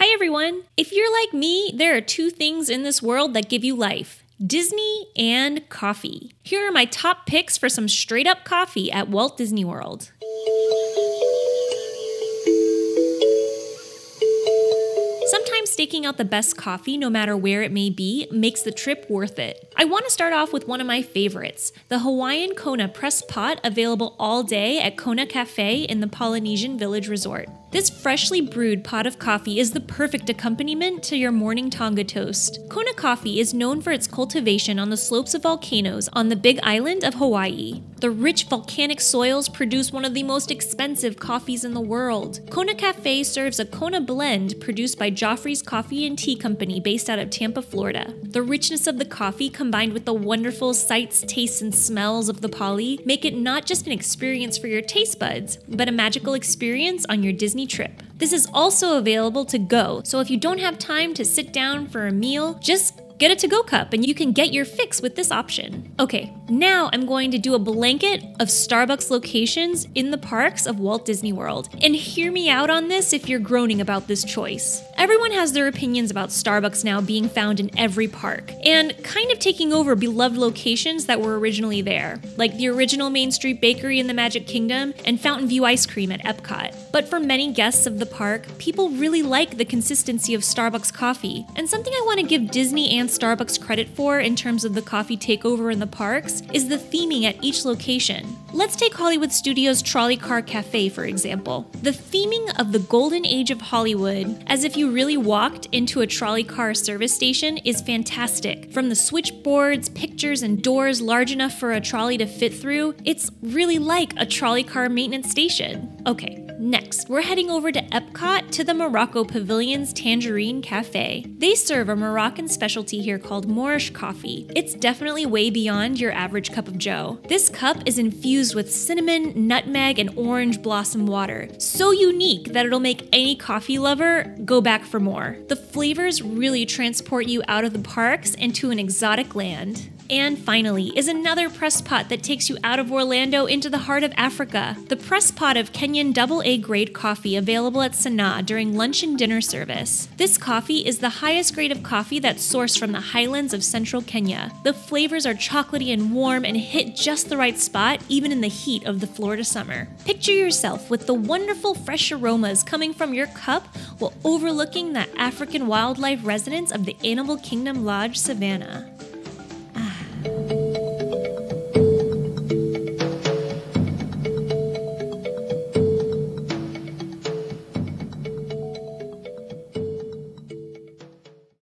Hi, everyone. If you're like me, there are two things in this world that give you life Disney and coffee. Here are my top picks for some straight up coffee at Walt Disney World. Sometimes staking out the best coffee, no matter where it may be, makes the trip worth it. I want to start off with one of my favorites the Hawaiian Kona Press Pot, available all day at Kona Cafe in the Polynesian Village Resort. This freshly brewed pot of coffee is the perfect accompaniment to your morning tonga toast. Kona coffee is known for its cultivation on the slopes of volcanoes on the Big Island of Hawaii. The rich volcanic soils produce one of the most expensive coffees in the world. Kona Cafe serves a Kona blend produced by Joffrey's Coffee and Tea Company based out of Tampa, Florida. The richness of the coffee combined with the wonderful sights, tastes, and smells of the poly make it not just an experience for your taste buds, but a magical experience on your Disney Disney trip. This is also available to go, so if you don't have time to sit down for a meal, just Get a to go cup and you can get your fix with this option. Okay, now I'm going to do a blanket of Starbucks locations in the parks of Walt Disney World. And hear me out on this if you're groaning about this choice. Everyone has their opinions about Starbucks now being found in every park and kind of taking over beloved locations that were originally there, like the original Main Street Bakery in the Magic Kingdom and Fountain View Ice Cream at Epcot. But for many guests of the park, people really like the consistency of Starbucks coffee. And something I want to give Disney and Starbucks credit for in terms of the coffee takeover in the parks is the theming at each location. Let's take Hollywood Studios Trolley Car Cafe, for example. The theming of the golden age of Hollywood, as if you really walked into a trolley car service station, is fantastic. From the switchboards, pictures, and doors large enough for a trolley to fit through, it's really like a trolley car maintenance station. Okay, Next, we're heading over to Epcot to the Morocco Pavilion's Tangerine Cafe. They serve a Moroccan specialty here called Moorish coffee. It's definitely way beyond your average cup of joe. This cup is infused with cinnamon, nutmeg, and orange blossom water. So unique that it'll make any coffee lover go back for more. The flavors really transport you out of the parks into an exotic land. And finally, is another press pot that takes you out of Orlando into the heart of Africa. The press pot of Kenyan double A grade coffee available at Sanaa during lunch and dinner service. This coffee is the highest grade of coffee that's sourced from the highlands of central Kenya. The flavors are chocolatey and warm and hit just the right spot, even in the heat of the Florida summer. Picture yourself with the wonderful fresh aromas coming from your cup while overlooking the African wildlife residence of the Animal Kingdom Lodge Savannah.